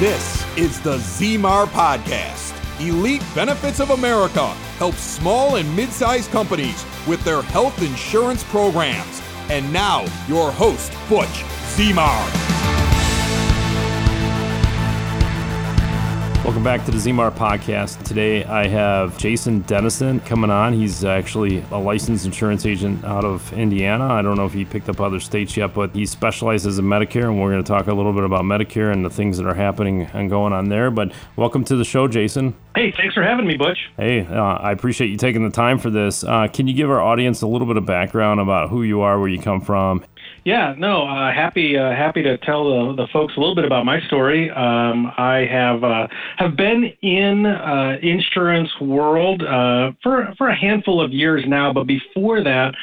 This is the ZMAR Podcast. Elite Benefits of America helps small and mid sized companies with their health insurance programs. And now, your host, Butch ZMAR. Welcome back to the ZMAR podcast. Today I have Jason Denniston coming on. He's actually a licensed insurance agent out of Indiana. I don't know if he picked up other states yet, but he specializes in Medicare, and we're going to talk a little bit about Medicare and the things that are happening and going on there. But welcome to the show, Jason. Hey, thanks for having me, Butch. Hey, uh, I appreciate you taking the time for this. Uh, can you give our audience a little bit of background about who you are, where you come from, yeah, no, uh, happy uh, happy to tell the, the folks a little bit about my story. Um, I have uh, have been in uh, insurance world uh, for for a handful of years now, but before that,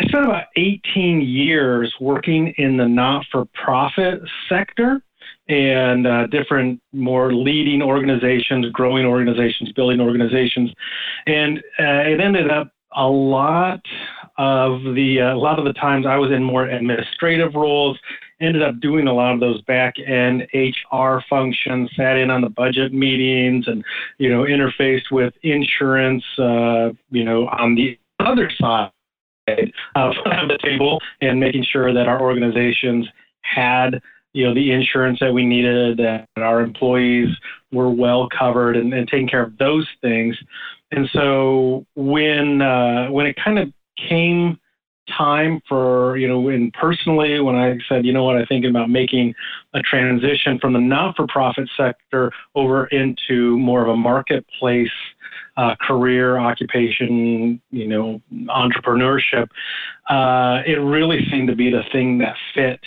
I spent about 18 years working in the not for profit sector and uh, different more leading organizations, growing organizations, building organizations, and uh, it ended up a lot of the uh, a lot of the times I was in more administrative roles, ended up doing a lot of those back end HR functions, sat in on the budget meetings, and you know interfaced with insurance, uh, you know on the other side of the table, and making sure that our organizations had you know the insurance that we needed, that our employees were well covered, and, and taking care of those things. And so when uh, when it kind of came time for you know and personally when i said you know what? I think about making a transition from the not-for-profit sector over into more of a marketplace uh, career occupation you know entrepreneurship uh, it really seemed to be the thing that fit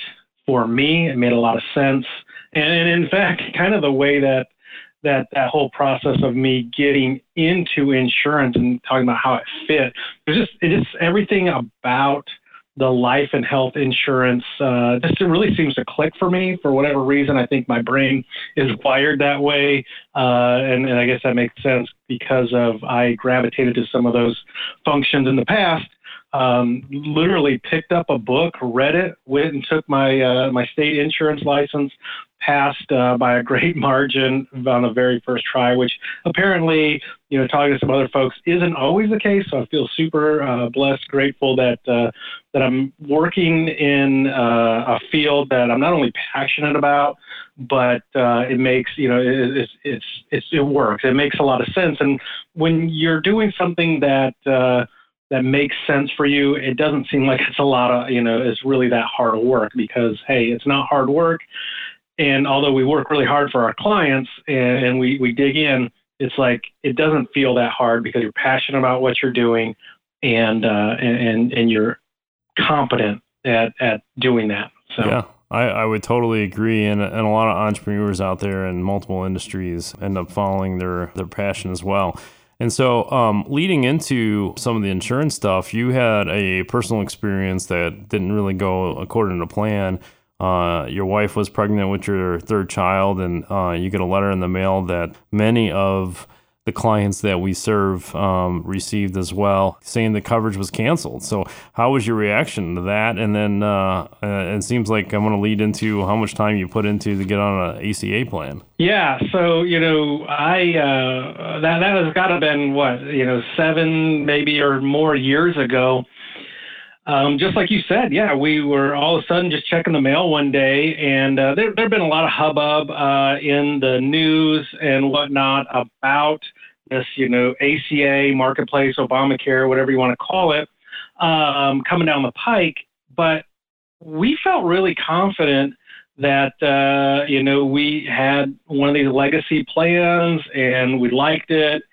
for me. It made a lot of sense. And in fact kind of the way that that that whole process of me getting into insurance and talking about how it fit. It's just it just everything about the life and health insurance uh, just it really seems to click for me for whatever reason. I think my brain is wired that way, uh, and, and I guess that makes sense because of I gravitated to some of those functions in the past. Um, literally picked up a book, read it, went and took my uh, my state insurance license, passed uh, by a great margin on the very first try, which apparently, you know, talking to some other folks isn't always the case. So I feel super uh, blessed, grateful that uh, that I'm working in uh, a field that I'm not only passionate about, but uh, it makes you know it, it's, it's it's it works. It makes a lot of sense. And when you're doing something that uh, that makes sense for you, it doesn't seem like it's a lot of, you know, it's really that hard work because, hey, it's not hard work. And although we work really hard for our clients and, and we, we dig in, it's like it doesn't feel that hard because you're passionate about what you're doing and uh, and and you're competent at, at doing that. So yeah. I, I would totally agree, and, and a lot of entrepreneurs out there in multiple industries end up following their, their passion as well. And so, um, leading into some of the insurance stuff, you had a personal experience that didn't really go according to plan. Uh, your wife was pregnant with your third child, and uh, you get a letter in the mail that many of the clients that we serve um, received as well, saying the coverage was canceled. So, how was your reaction to that? And then uh, uh it seems like I'm going to lead into how much time you put into to get on an ACA plan. Yeah. So you know, I uh, that that has got to been what you know seven maybe or more years ago. Um, just like you said, yeah, we were all of a sudden just checking the mail one day, and uh, there there been a lot of hubbub uh, in the news and whatnot about this, you know, ACA, marketplace, Obamacare, whatever you want to call it, um, coming down the pike. But we felt really confident that uh, you know we had one of these legacy plans and we liked it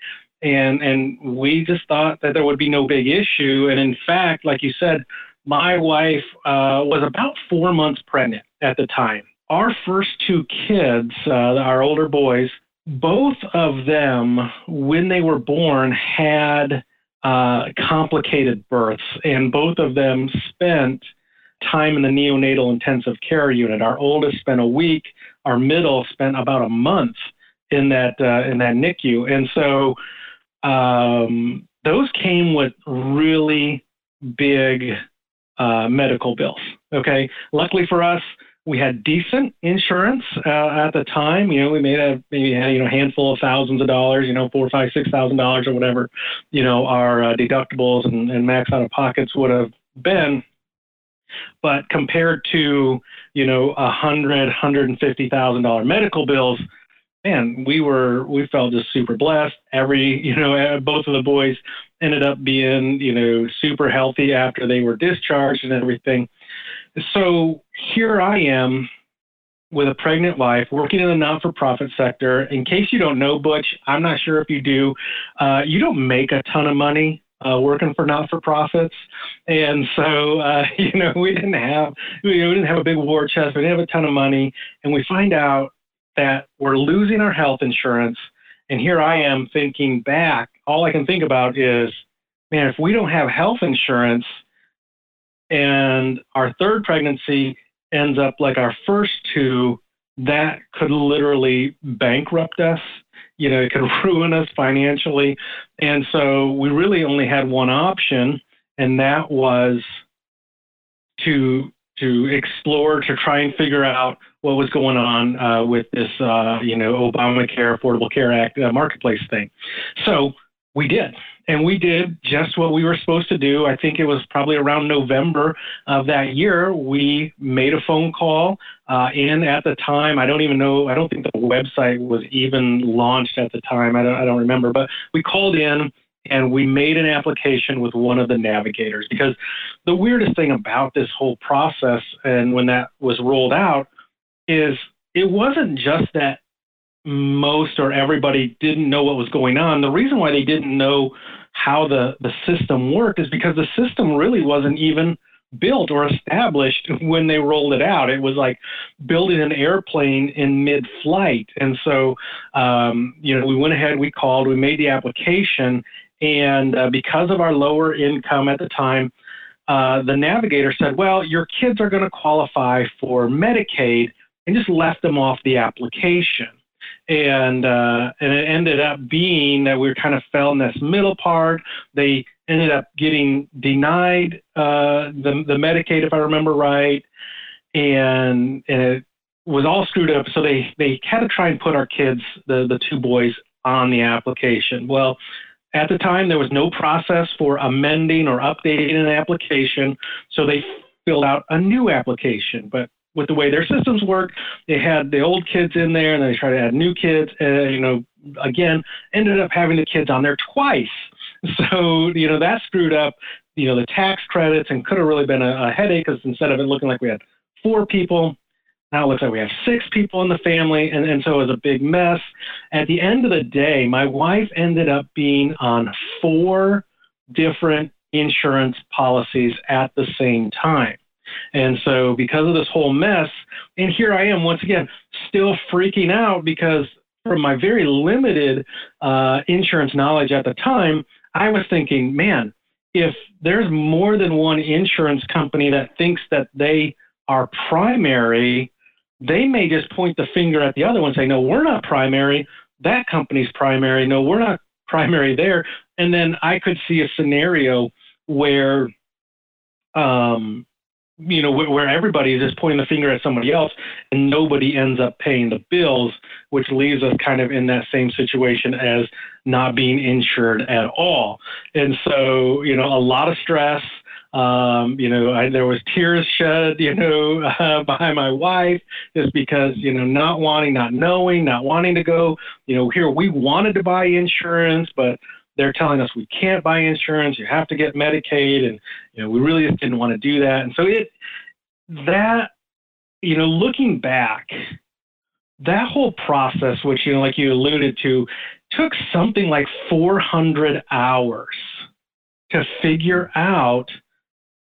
and and we just thought that there would be no big issue. And in fact, like you said, my wife uh, was about four months pregnant at the time. Our first two kids, uh, our older boys, both of them, when they were born, had uh, complicated births, and both of them spent time in the neonatal intensive care unit. Our oldest spent a week. Our middle spent about a month in that uh, in that NICU, and so um, those came with really big uh, medical bills. Okay, luckily for us, we had decent insurance uh, at the time. You know, we made a maybe had, you know handful of thousands of dollars. You know, four, five, six thousand dollars or whatever. You know, our uh, deductibles and, and max out of pockets would have been. But compared to you know a hundred, hundred and fifty thousand dollar medical bills, man, we were we felt just super blessed. Every you know uh, both of the boys ended up being you know super healthy after they were discharged and everything. So here I am with a pregnant wife working in the non-for-profit sector. In case you don't know, Butch, I'm not sure if you do. Uh, you don't make a ton of money uh, working for not-for-profits, and so uh, you know we didn't have we didn't have a big war chest. We didn't have a ton of money, and we find out that we're losing our health insurance. And here I am thinking back. All I can think about is, man, if we don't have health insurance and our third pregnancy ends up like our first two, that could literally bankrupt us. You know, it could ruin us financially. And so we really only had one option, and that was to to explore to try and figure out what was going on uh, with this, uh, you know, Obamacare Affordable Care Act uh, marketplace thing. So we did. And we did just what we were supposed to do. I think it was probably around November of that year. We made a phone call. Uh, and at the time, I don't even know, I don't think the website was even launched at the time. I don't, I don't remember. But we called in and we made an application with one of the navigators because the weirdest thing about this whole process and when that was rolled out is it wasn't just that most or everybody didn't know what was going on. The reason why they didn't know how the, the system worked is because the system really wasn't even built or established when they rolled it out. It was like building an airplane in mid flight. And so, um, you know, we went ahead, we called, we made the application. And uh, because of our lower income at the time, uh, the navigator said, well, your kids are going to qualify for Medicaid and just left them off the application and uh, and it ended up being that we kind of fell in this middle part. They ended up getting denied uh, the the Medicaid, if I remember right, and and it was all screwed up. So they they had to try and put our kids, the the two boys, on the application. Well. At the time, there was no process for amending or updating an application, so they filled out a new application. But with the way their systems work, they had the old kids in there and they tried to add new kids. Uh, you know, again, ended up having the kids on there twice. So, you know, that screwed up, you know, the tax credits and could have really been a, a headache because instead of it looking like we had four people, now it looks like we have six people in the family. And, and so it was a big mess. At the end of the day, my wife ended up being on four different insurance policies at the same time. And so, because of this whole mess, and here I am once again, still freaking out because from my very limited uh, insurance knowledge at the time, I was thinking, man, if there's more than one insurance company that thinks that they are primary, they may just point the finger at the other one and say, no, we're not primary. That company's primary. No, we're not primary there. And then I could see a scenario where um, you know, where everybody is just pointing the finger at somebody else and nobody ends up paying the bills, which leaves us kind of in that same situation as not being insured at all. And so, you know, a lot of stress. Um, you know, I, there was tears shed, you know, uh, by my wife just because, you know, not wanting, not knowing, not wanting to go, you know, here we wanted to buy insurance, but they're telling us we can't buy insurance, you have to get Medicaid, and you know we really just didn't want to do that. And so it that you know looking back, that whole process, which you know like you alluded to, took something like 400 hours to figure out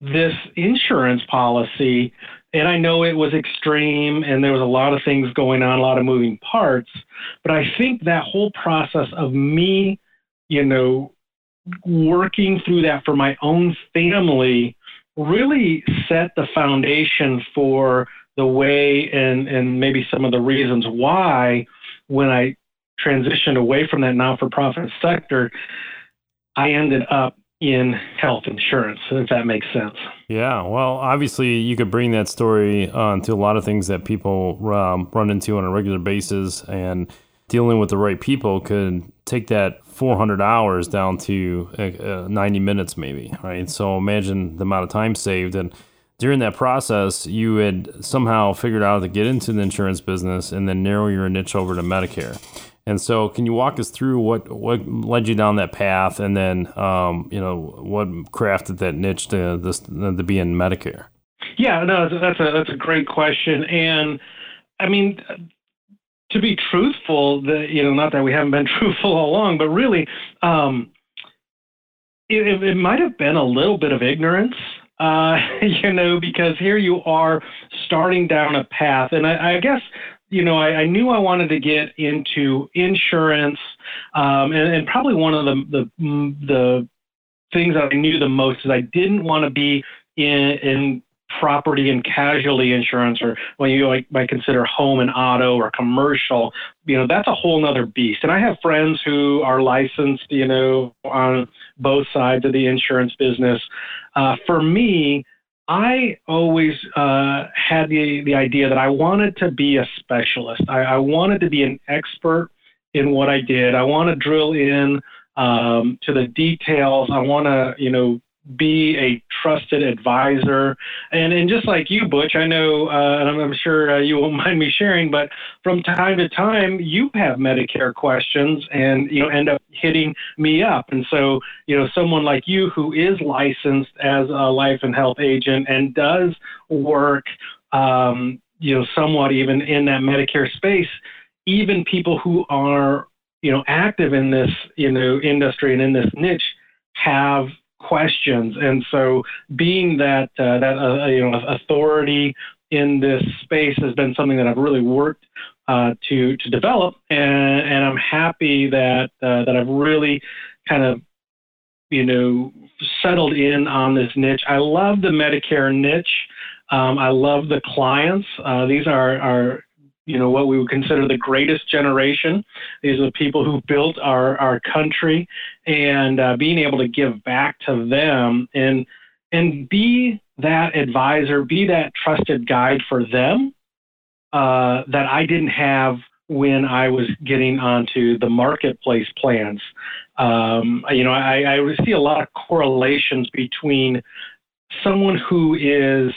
this insurance policy. And I know it was extreme and there was a lot of things going on, a lot of moving parts. But I think that whole process of me you know, working through that for my own family really set the foundation for the way and, and maybe some of the reasons why when I transitioned away from that non for profit sector, I ended up in health insurance, if that makes sense. Yeah, well, obviously, you could bring that story uh, to a lot of things that people um, run into on a regular basis, and dealing with the right people could take that 400 hours down to uh, uh, 90 minutes, maybe, right? So imagine the amount of time saved. And during that process, you had somehow figured out to get into the insurance business and then narrow your niche over to Medicare. And so, can you walk us through what what led you down that path, and then um, you know what crafted that niche to this to be in Medicare? Yeah, no, that's a that's a great question, and I mean, to be truthful, the you know not that we haven't been truthful all along, but really, um, it, it might have been a little bit of ignorance. Uh, you know, because here you are starting down a path, and I, I guess you know, I, I, knew I wanted to get into insurance, um, and, and, probably one of the, the the things that I knew the most is I didn't want to be in, in property and casualty insurance, or what you like, might consider home and auto or commercial. You know, that's a whole other beast. And I have friends who are licensed, you know, on both sides of the insurance business. Uh, for me, I always uh, had the, the idea that I wanted to be a specialist. I, I wanted to be an expert in what I did. I want to drill in um, to the details. I want to, you know, be a trusted advisor. And and just like you, Butch, I know, uh, and I'm, I'm sure uh, you won't mind me sharing, but from time to time, you have Medicare questions, and you know end up hitting me up. And so, you know, someone like you who is licensed as a life and health agent and does work, um, you know, somewhat even in that Medicare space, even people who are you know active in this you know industry and in this niche have questions. And so, being that uh, that uh, you know authority in this space has been something that I've really worked uh, to to develop, and, and I'm happy that uh, that I've really kind of you know settled in on this niche. I love the Medicare niche. Um, I love the clients. Uh, these are are you know what we would consider the greatest generation. These are the people who built our our country, and uh, being able to give back to them and and be that advisor, be that trusted guide for them uh, that I didn't have when I was getting onto the marketplace plans. Um, you know, I, I see a lot of correlations between someone who is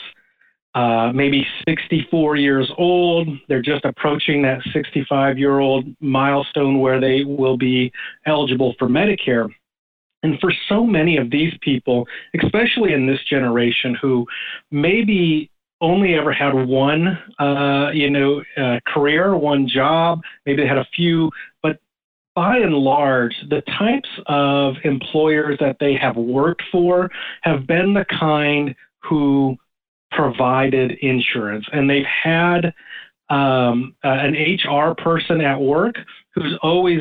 uh, maybe 64 years old. They're just approaching that 65 year old milestone where they will be eligible for Medicare. And for so many of these people, especially in this generation who maybe only ever had one, uh, you know, uh, career, one job, maybe they had a few, but by and large, the types of employers that they have worked for have been the kind who provided insurance, and they've had um, uh, an HR person at work who's always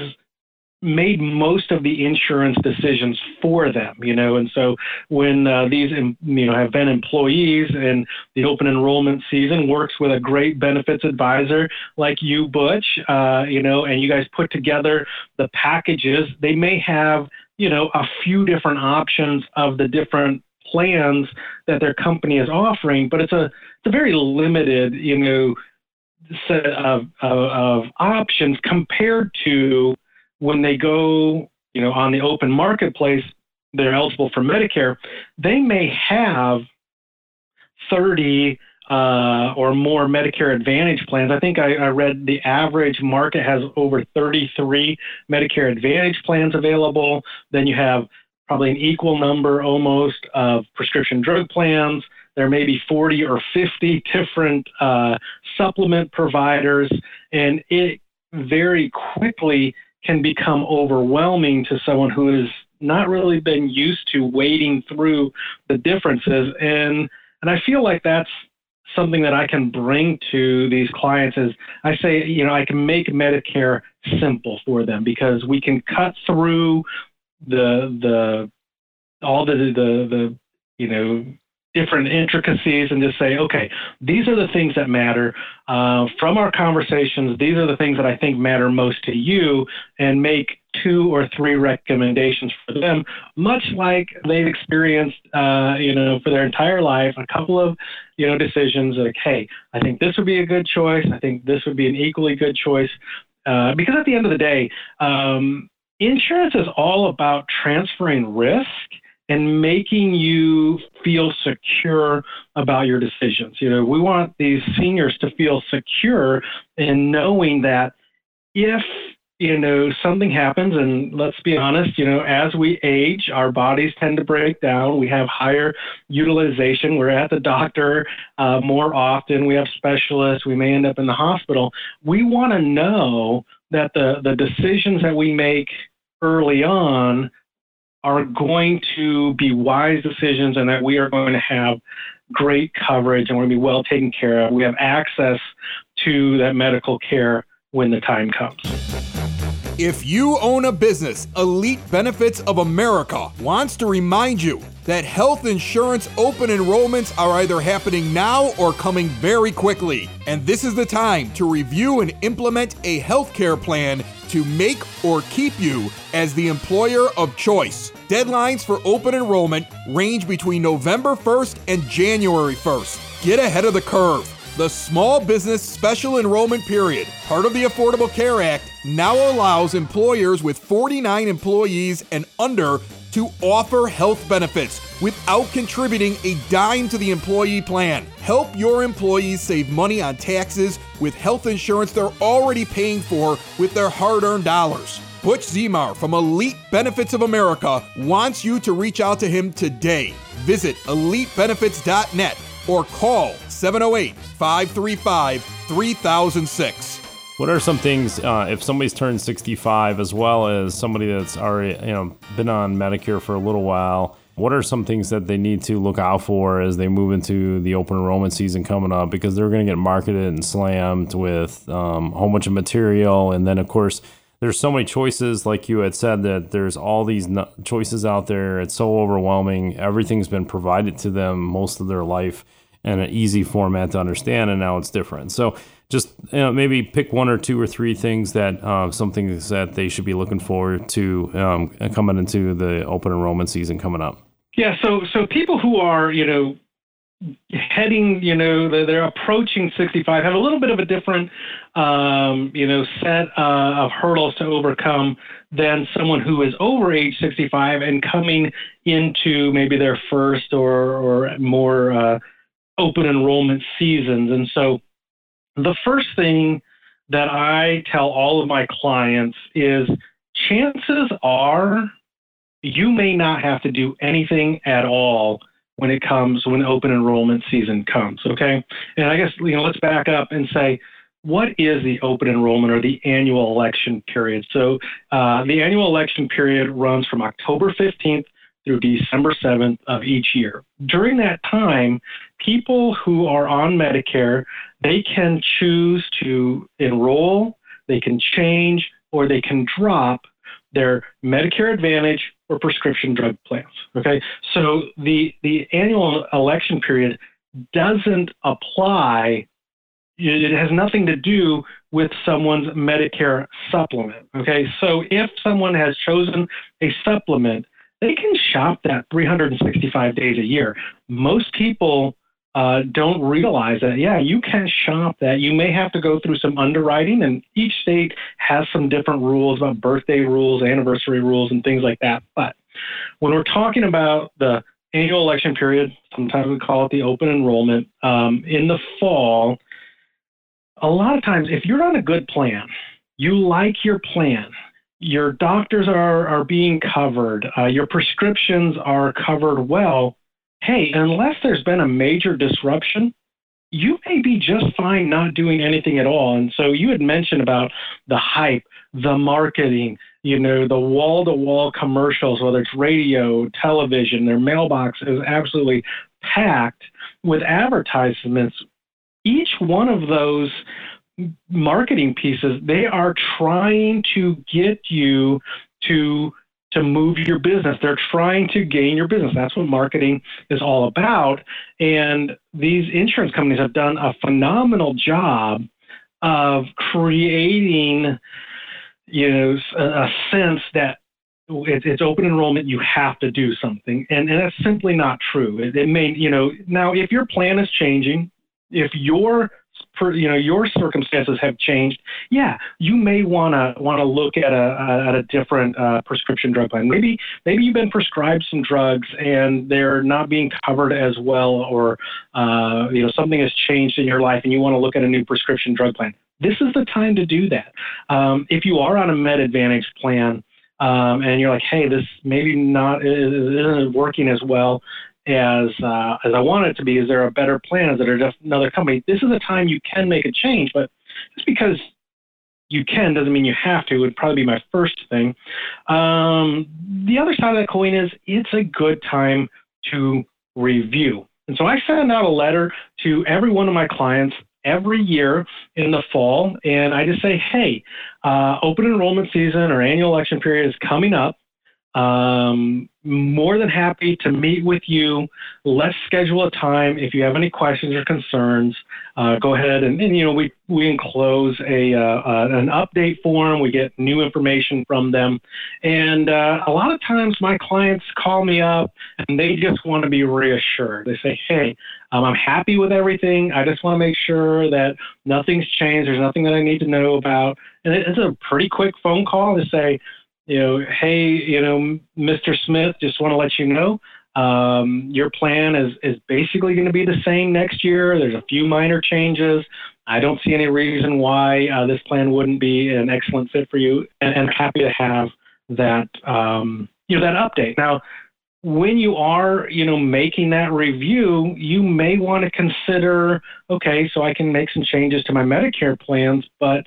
made most of the insurance decisions for them, you know, and so when uh, these, you know, have been employees and the open enrollment season works with a great benefits advisor like you, Butch, uh, you know, and you guys put together the packages, they may have, you know, a few different options of the different plans that their company is offering, but it's a it's a very limited, you know, set of, of, of options compared to when they go, you know, on the open marketplace, they're eligible for Medicare. They may have 30 uh, or more Medicare Advantage plans. I think I, I, read the average market has over 33 Medicare Advantage plans available. Then you have probably an equal number almost of prescription drug plans. There may be 40 or 50 different uh, supplement providers, and it very quickly can become overwhelming to someone who has not really been used to wading through the differences. And and I feel like that's something that I can bring to these clients is I say, you know, I can make Medicare simple for them because we can cut through the the all the the the you know different intricacies and just say, okay, these are the things that matter uh, from our conversations. These are the things that I think matter most to you, and make two or three recommendations for them, much like they've experienced, uh, you know, for their entire life, a couple of, you know, decisions like, hey, I think this would be a good choice. I think this would be an equally good choice. Uh, because at the end of the day, um, insurance is all about transferring risk and making you feel secure about your decisions. You know, we want these seniors to feel secure in knowing that if you know something happens and let's be honest you know as we age our bodies tend to break down. We have higher utilization. We're at the doctor uh, more often. We have specialists. We may end up in the hospital. We want to know that the the decisions that we make early on are going to be wise decisions and that we are going to have great coverage and we're going to be well taken care of. We have access to that medical care when the time comes. If you own a business, Elite Benefits of America wants to remind you that health insurance open enrollments are either happening now or coming very quickly. And this is the time to review and implement a healthcare plan to make or keep you as the employer of choice. Deadlines for open enrollment range between November 1st and January 1st. Get ahead of the curve. The Small Business Special Enrollment Period, part of the Affordable Care Act, now allows employers with 49 employees and under to offer health benefits without contributing a dime to the employee plan. Help your employees save money on taxes with health insurance they're already paying for with their hard earned dollars. Butch Zemar from Elite Benefits of America wants you to reach out to him today. Visit elitebenefits.net or call 708 535 3006. What are some things uh, if somebody's turned 65 as well as somebody that's already you know been on Medicare for a little while? What are some things that they need to look out for as they move into the open enrollment season coming up? Because they're going to get marketed and slammed with um, a whole bunch of material, and then of course there's so many choices like you had said that there's all these choices out there. It's so overwhelming. Everything's been provided to them most of their life in an easy format to understand and now it's different. So just you know, maybe pick one or two or three things that uh, some things that they should be looking forward to um, coming into the open enrollment season coming up. Yeah so so people who are you know heading, you know, they're approaching 65, have a little bit of a different, um, you know, set uh, of hurdles to overcome than someone who is over age 65 and coming into maybe their first or, or more uh, open enrollment seasons. And so the first thing that I tell all of my clients is chances are you may not have to do anything at all when it comes when open enrollment season comes. Okay, and I guess you know let's back up and say what is the open enrollment or the annual election period? So uh, the annual election period runs from October 15th through December 7th of each year. During that time, people who are on Medicare, they can choose to enroll, they can change, or they can drop their Medicare Advantage or prescription drug plans. Okay, so the the annual election period doesn't apply. It has nothing to do with someone's Medicare supplement. Okay, so if someone has chosen a supplement, they can shop that 365 days a year. Most people uh, don't realize that, yeah, you can shop that. You may have to go through some underwriting, and each state has some different rules about birthday rules, anniversary rules, and things like that. But when we're talking about the annual election period, sometimes we call it the open enrollment, um, in the fall, a lot of times, if you're on a good plan, you like your plan, your doctors are, are being covered, uh, your prescriptions are covered well hey, unless there's been a major disruption, you may be just fine not doing anything at all. And so you had mentioned about the hype, the marketing, you know, the wall to wall commercials, whether it's radio, television, their mailbox is absolutely packed with advertisements. Each one of those marketing pieces, they are trying to get you to to move your business. They're trying to gain your business. That's what marketing is all about. And these insurance companies have done a phenomenal job of creating, you know, a, sense that it's open enrollment, you have to do something. And, and that's simply not true. It, it may, you know, now if your plan is changing, if your for you know your circumstances have changed, yeah, you may want to look at a at a different uh, prescription drug plan. Maybe maybe you've been prescribed some drugs and they're not being covered as well, or uh, you know something has changed in your life and you want to look at a new prescription drug plan. This is the time to do that. Um, if you are on a Med Advantage plan. Um, and you're like, hey, this maybe not isn't working as well as uh, as I want it to be? Is there a better plan? Is there just another company? This is a time you can make a change, but just because you can doesn't mean you have to. It Would probably be my first thing. Um, the other side of that coin is it's a good time to review. And so I send out a letter to every one of my clients every year in the fall, and I just say, hey, uh, open enrollment season or annual election period is coming up. Um, more than happy to meet with you. Let's schedule a time. If you have any questions or concerns, uh, go ahead and, and, you know we we enclose a uh, uh, an update form. We get new information from them, and uh, a lot of times my clients call me up and they just want to be reassured. They say, "Hey, um, I'm happy with everything. I just want to make sure that nothing's changed. There's nothing that I need to know about." And it's a pretty quick phone call to say you know, hey, you know, Mr. Smith, just want to let you know um, your plan is is basically going to be the same next year. There's a few minor changes. I don't see any reason why uh, this plan wouldn't be an excellent fit for you, and, and happy to have that um, you know that update. Now, when you are you know making that review, you may want to consider okay, so I can make some changes to my Medicare plans, but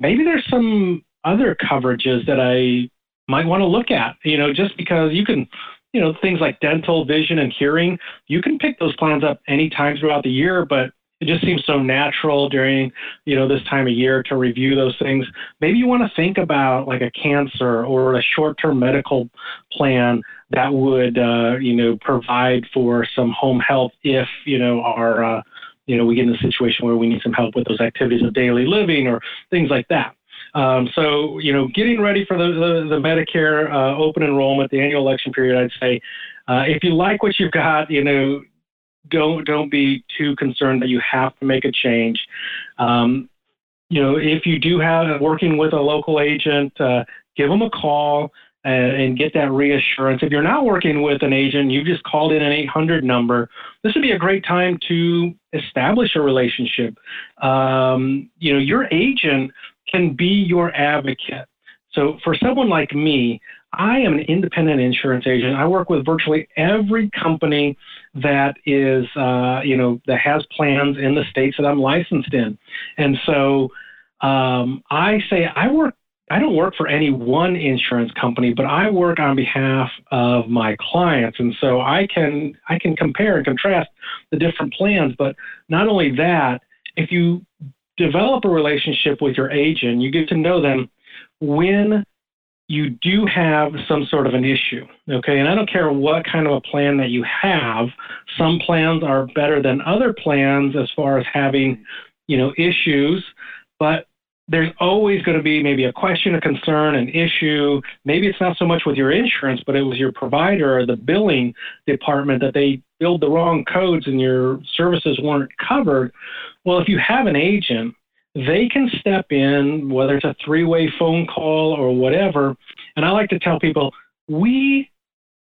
maybe there's some other coverages that I might want to look at. You know, just because you can, you know, things like dental, vision, and hearing, you can pick those plans up anytime throughout the year, but it just seems so natural during you know this time of year to review those things maybe you want to think about like a cancer or a short-term medical plan that would uh, you know provide for some home health if you know our uh, you know we get in a situation where we need some help with those activities of daily living or things like that um, so, you know, getting ready for the, the, the Medicare uh, open enrollment, the annual election period, I'd say uh, if you like what you've got, you know, don't don't be too concerned that you have to make a change. Um, you know, if you do have working with a local agent, uh, give them a call and, and, get that reassurance. If you're not working with an agent, you've just called in an 800 number. This would be a great time to establish a relationship. Um, you know, your agent can be your advocate. So for someone like me, I am an independent insurance agent. I work with virtually every company that is, uh, you know, that has plans in the states that I'm licensed in. And so um, I say I work. I don't work for any one insurance company, but I work on behalf of my clients, and so I can I can compare and contrast the different plans. But not only that, if you develop a relationship with your agent. You get to know them when you do have some sort of an issue. Okay. And I don't care what kind of a plan that you have. Some plans are better than other plans as far as having, you know, issues, but there's always going to be maybe a question, a concern, an issue. Maybe it's not so much with your insurance, but it was your provider or the billing department that they billed the wrong codes and your services weren't covered. Well, if you have an agent, they can step in, whether it's a three way phone call or whatever. And I like to tell people, we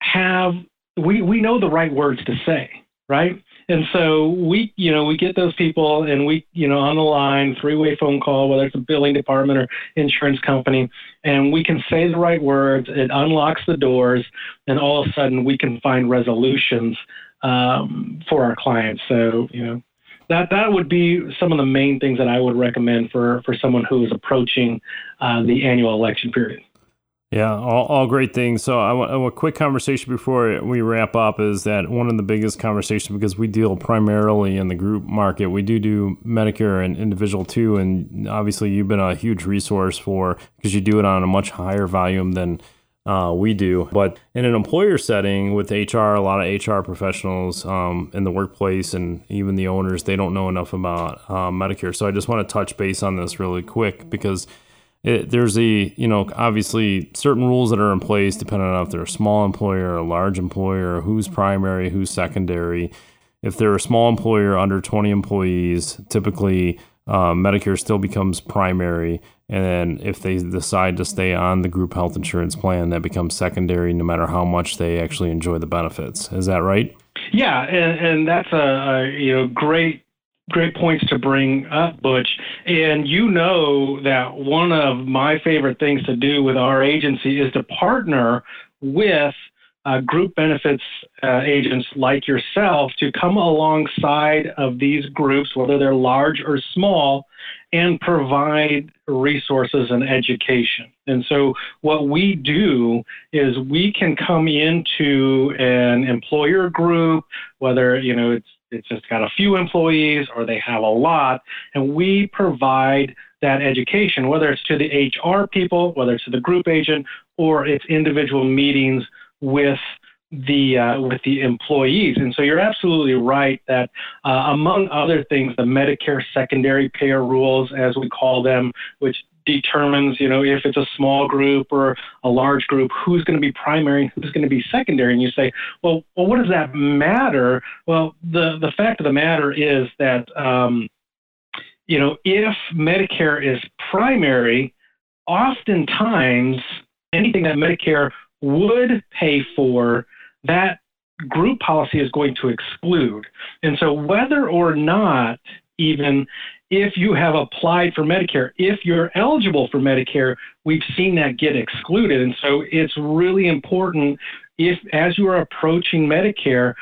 have, we, we know the right words to say, right? And so we, you know, we get those people and we, you know, on the line, three way phone call, whether it's a billing department or insurance company, and we can say the right words. It unlocks the doors, and all of a sudden we can find resolutions um, for our clients. So, you know, that that would be some of the main things that I would recommend for for someone who is approaching uh, the annual election period. Yeah, all, all great things. So, a quick conversation before we wrap up is that one of the biggest conversations because we deal primarily in the group market. We do do Medicare and individual too, and obviously you've been a huge resource for because you do it on a much higher volume than uh, we do. But in an employer setting with HR, a lot of HR professionals um, in the workplace and even the owners, they don't know enough about uh, Medicare. So I just want to touch base on this really quick because it, there's a, you know, obviously certain rules that are in place depending on if they're a small employer or a large employer, who's primary, who's secondary. If they're a small employer under 20 employees, typically uh, Medicare still becomes primary. And then if they decide to stay on the group health insurance plan, that becomes secondary no matter how much they actually enjoy the benefits. Is that right? Yeah, and, and that's a, a you know great great points to bring up, Butch. And you know that one of my favorite things to do with our agency is to partner with uh, group benefits uh, agents like yourself to come alongside of these groups, whether they're large or small, and provide resources and education. And so, what we do is we can come into an employer group, whether you know it's it's just got a few employees or they have a lot, and we provide that education, whether it's to the HR people, whether it's to the group agent, or it's individual meetings with the uh, with the employees. And so you're absolutely right that uh, among other things, the Medicare secondary payer rules, as we call them, which determines, you know, if it's a small group or a large group, who's going to be primary who's going to be secondary. And you say, well, well, what does that matter? Well, the the fact of the matter is that, um, you know, if Medicare is primary, oftentimes anything that Medicare would pay for, that group policy is going to exclude. And so, whether or not even if you have applied for Medicare, if you're eligible for Medicare, we've seen that get excluded. And so, it's really important if, as you are approaching Medicare,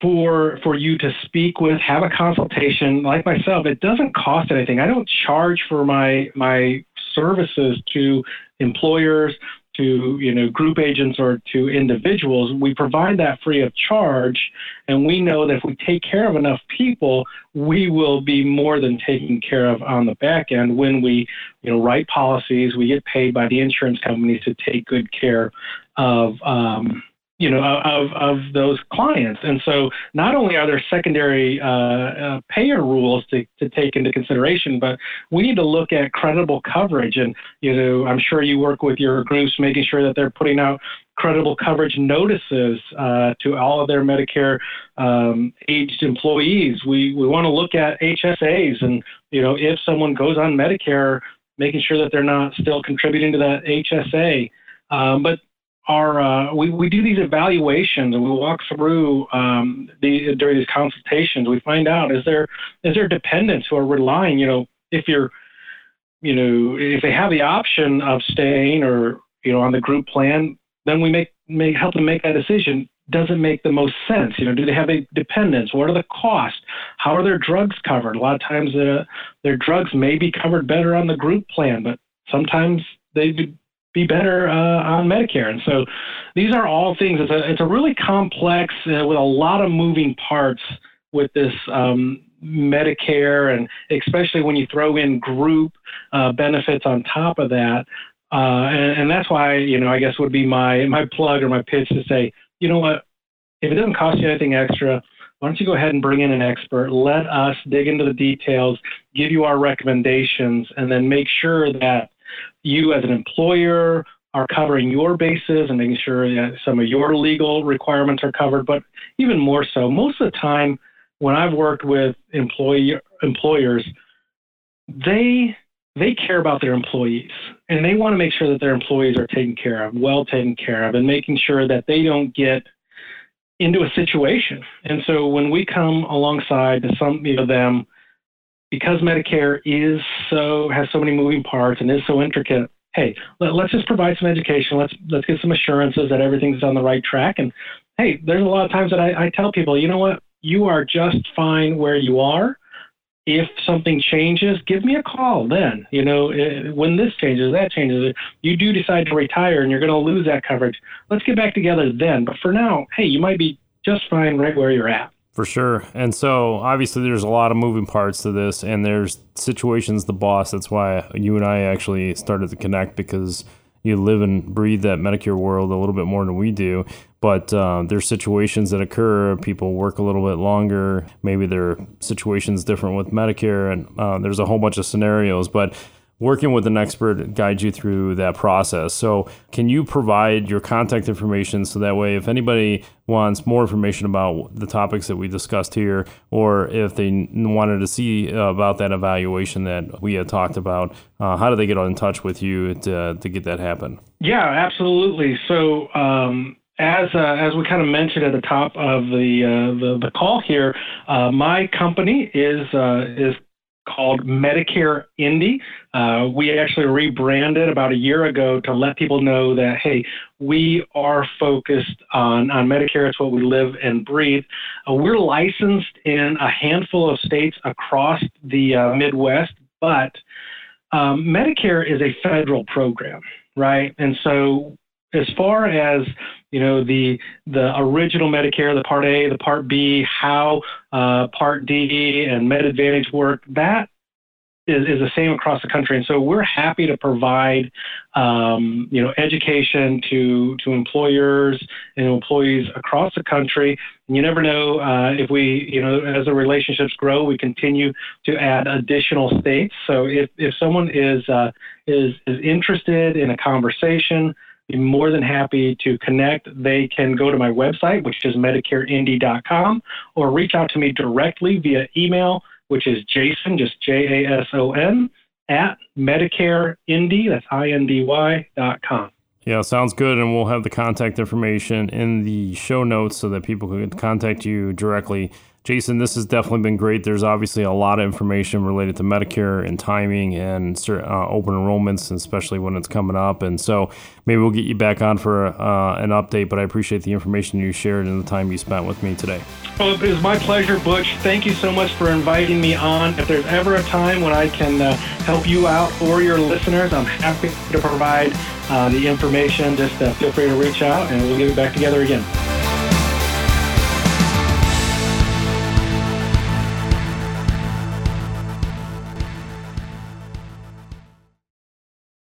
for for you to speak with, have a consultation. Like myself, it doesn't cost anything. I don't charge for my my services to employers to you know group agents or to individuals we provide that free of charge and we know that if we take care of enough people we will be more than taken care of on the back end when we you know write policies we get paid by the insurance companies to take good care of um, you know of of those clients. And so not only are there secondary uh, uh, payer rules to, to take into consideration but we need to look at credible coverage. And you know i'm sure you work with your groups making sure that they're putting out credible coverage notices uh, to all of their medicare um, aged employees. We we want to look at hsas and you know if someone goes on medicare making sure that they're not still contributing to that hsa um, but our uh, we, we do these evaluations and we walk through um, the during these consultations. We find out is there is there dependents who are relying. You know, if you're you know if they have the option of staying or you know on the group plan, then we make help them make that decision. Does it make the most sense? You know, do they have a dependents? What are the costs? How are their drugs covered? A lot of times, uh, their drugs may be covered better on the group plan, but sometimes they be better uh, on Medicare. And so these are all things. It's a it's a really complex uh, with a lot of moving parts with this um, Medicare, and especially when you throw in group uh, benefits on top of that. Uh, and, and that's why you know I guess would be my my plug or my pitch to say you know what if it doesn't cost you anything extra why don't you go ahead and bring in an expert? Let us dig into the details, give you our recommendations, and then make sure that you as an employer are covering your bases and making sure that some of your legal requirements are covered. But even more so, most of the time when I've worked with employee employers, they they care about their employees and they want to make sure that their employees are taken care of, well taken care of, and making sure that they don't get into a situation. And so when we come alongside to some you know them because Medicare is so has so many moving parts and is so intricate, hey, let, us just provide some education. Let's let's get some assurances that everything's on the right track. And hey, there's a lot of times that I, I tell people, you know what, you are just fine where you are. If something changes, give me a call then. You know, eh, when this changes, that changes. You do decide to retire and you're going to lose that coverage. Let's get back together then. But for now, hey, you might be just fine right where you're at. For sure. And so obviously there's a lot of moving parts to this and there's situations the boss. That's why you and I actually started to connect because you live and breathe that Medicare world a little bit more than we do. But uh, there's situations that occur. People work a little bit longer. Maybe their situation's different with Medicare, and uh, there's a whole bunch of scenarios. But working with an expert guides you through that process. So, can you provide your contact information so that way, if anybody wants more information about the topics that we discussed here, or if they wanted to see uh, about that evaluation that we had talked about, uh, how do they get in touch with you to, to get that happen? Yeah, absolutely. So, um, as uh, as we kind of mentioned at the top of the uh, the, the, call here, uh, my company is uh, is called Medicare Indy. Uh, we actually rebranded about a year ago to let people know that, hey, we are focused on, on Medicare. It's what we live and breathe. Uh, we're licensed in a handful of states across the uh, Midwest, but um, Medicare is a federal program, right? And so as far as you know the the original Medicare, the Part A, the Part B, how uh, Part D and Med Advantage work, that is, is the same across the country. And so we're happy to provide um, you know education to to employers and employees across the country. And you never know uh, if we you know as the relationships grow, we continue to add additional states. So if if someone is uh, is is interested in a conversation be more than happy to connect. They can go to my website, which is MedicareIndy.com, or reach out to me directly via email, which is Jason, just J A S O N, at MedicareIndy, that's I N D Y, dot com. Yeah, sounds good. And we'll have the contact information in the show notes so that people can contact you directly Jason, this has definitely been great. There's obviously a lot of information related to Medicare and timing and uh, open enrollments, especially when it's coming up. And so maybe we'll get you back on for uh, an update, but I appreciate the information you shared and the time you spent with me today. Well, it was my pleasure, Butch. Thank you so much for inviting me on. If there's ever a time when I can uh, help you out or your listeners, I'm happy to provide uh, the information. Just uh, feel free to reach out and we'll get it back together again.